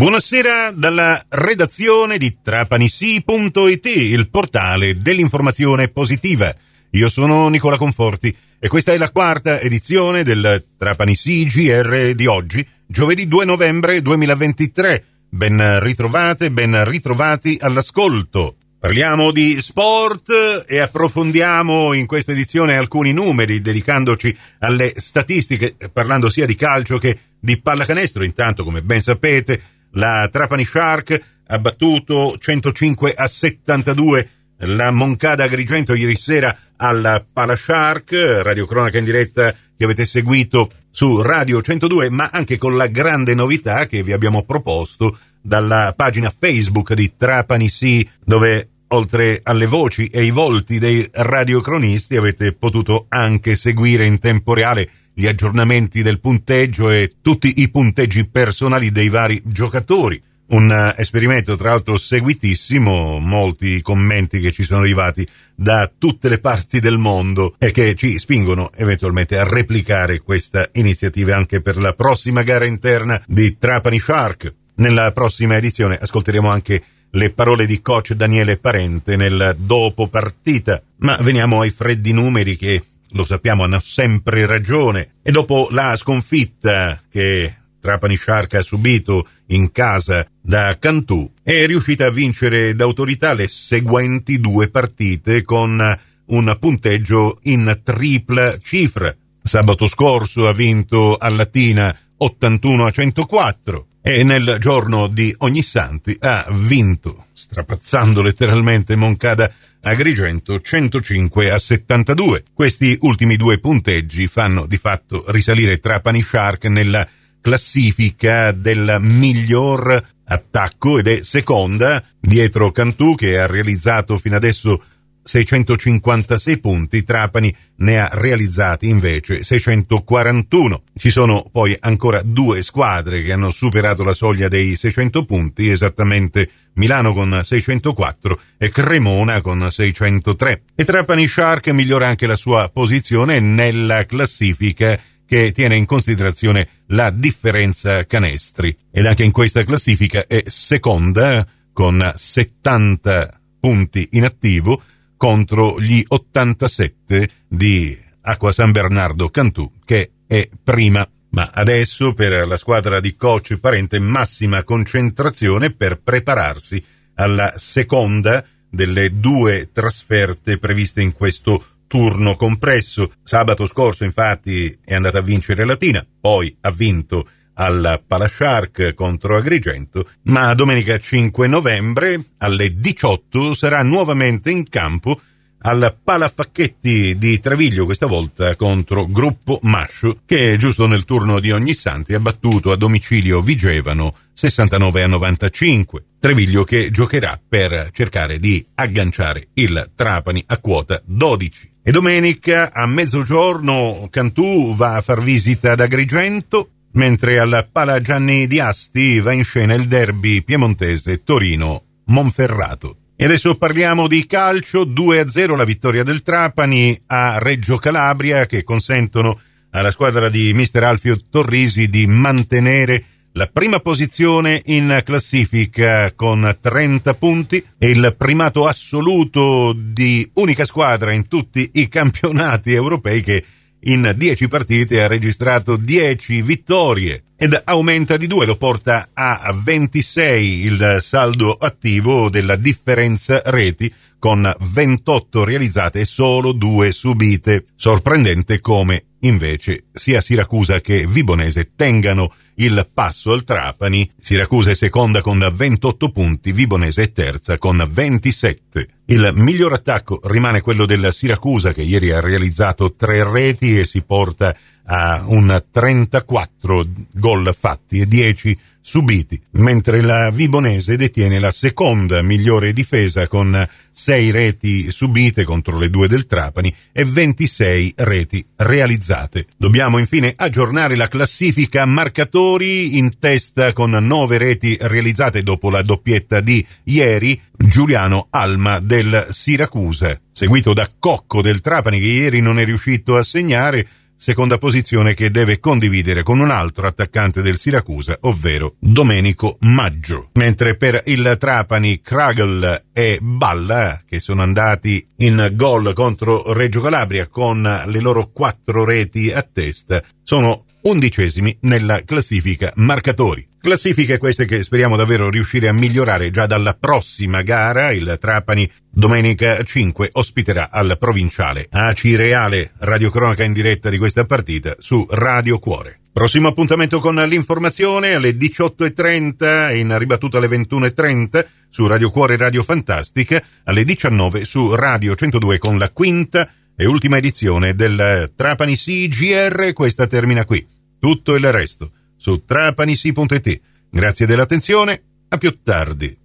Buonasera dalla redazione di trapanisi.it, il portale dell'informazione positiva. Io sono Nicola Conforti e questa è la quarta edizione del Trapanisi GR di oggi, giovedì 2 novembre 2023. Ben ritrovate, ben ritrovati all'ascolto. Parliamo di sport e approfondiamo in questa edizione alcuni numeri dedicandoci alle statistiche, parlando sia di calcio che di pallacanestro. Intanto, come ben sapete, la Trapani Shark ha battuto 105 a 72 la Moncada Agrigento ieri sera alla Pala Shark, radiocronaca in diretta che avete seguito su Radio 102, ma anche con la grande novità che vi abbiamo proposto dalla pagina Facebook di Trapani Sì, dove oltre alle voci e i volti dei radiocronisti avete potuto anche seguire in tempo reale gli aggiornamenti del punteggio e tutti i punteggi personali dei vari giocatori. Un eh, esperimento tra l'altro seguitissimo, molti commenti che ci sono arrivati da tutte le parti del mondo e che ci spingono eventualmente a replicare questa iniziativa anche per la prossima gara interna di Trapani Shark. Nella prossima edizione ascolteremo anche le parole di coach Daniele Parente nel dopo partita. Ma veniamo ai freddi numeri che lo sappiamo, hanno sempre ragione. E dopo la sconfitta che Trapani Shark ha subito in casa da Cantù, è riuscita a vincere d'autorità le seguenti due partite con un punteggio in tripla cifra. Sabato scorso ha vinto a Latina 81 a 104 e nel giorno di Ognissanti ha vinto, strapazzando letteralmente Moncada Agrigento 105 a 72. Questi ultimi due punteggi fanno di fatto risalire Trapani Shark nella classifica del miglior attacco ed è seconda dietro Cantù che ha realizzato fino adesso 656 punti, Trapani ne ha realizzati invece 641. Ci sono poi ancora due squadre che hanno superato la soglia dei 600 punti, esattamente Milano con 604 e Cremona con 603. E Trapani Shark migliora anche la sua posizione nella classifica che tiene in considerazione la differenza canestri ed anche in questa classifica è seconda con 70 punti in attivo contro gli 87 di Acqua San Bernardo Cantù, che è prima. Ma adesso per la squadra di coach Parente massima concentrazione per prepararsi alla seconda delle due trasferte previste in questo turno compresso. Sabato scorso infatti è andata a vincere Latina, poi ha vinto al Palashark contro Agrigento, ma domenica 5 novembre alle 18 sarà nuovamente in campo al Palafacchetti di Treviglio, questa volta contro Gruppo Mascio, che giusto nel turno di Ognissanti ha battuto a domicilio Vigevano 69 a 95. Treviglio che giocherà per cercare di agganciare il Trapani a quota 12. E domenica a mezzogiorno Cantù va a far visita ad Agrigento, mentre alla Pala Gianni di Asti va in scena il derby piemontese Torino-Monferrato. E adesso parliamo di calcio, 2-0 la vittoria del Trapani a Reggio Calabria che consentono alla squadra di mister Alfio Torrisi di mantenere la prima posizione in classifica con 30 punti e il primato assoluto di unica squadra in tutti i campionati europei che in 10 partite ha registrato 10 vittorie ed aumenta di 2, lo porta a 26 il saldo attivo della differenza reti con 28 realizzate e solo 2 subite. Sorprendente come invece sia Siracusa che Vibonese tengano il passo al Trapani. Siracusa è seconda con 28 punti, Vibonese è terza con 27. Il miglior attacco rimane quello della Siracusa che ieri ha realizzato tre reti e si porta a un 34 gol fatti e 10 subiti, mentre la Vibonese detiene la seconda migliore difesa con 6 reti subite contro le due del Trapani e 26 reti realizzate. Dobbiamo infine aggiornare la classifica marcatori in testa con 9 reti realizzate dopo la doppietta di ieri Giuliano Alma del Siracusa, seguito da Cocco del Trapani che ieri non è riuscito a segnare seconda posizione che deve condividere con un altro attaccante del Siracusa, ovvero Domenico Maggio. Mentre per il Trapani, Kragel e Balla, che sono andati in gol contro Reggio Calabria con le loro quattro reti a testa, sono undicesimi nella classifica marcatori. Classifiche queste che speriamo davvero riuscire a migliorare già dalla prossima gara. Il Trapani domenica 5 ospiterà al provinciale AC Reale radiocronaca in diretta di questa partita su Radio Cuore. Prossimo appuntamento con l'informazione alle 18.30 in ribattuta alle 21.30 su Radio Cuore Radio Fantastica, alle 19 su Radio 102 con la quinta e ultima edizione del Trapani CGR. Questa termina qui. Tutto il resto su trapanisi.it. Grazie dell'attenzione, a più tardi.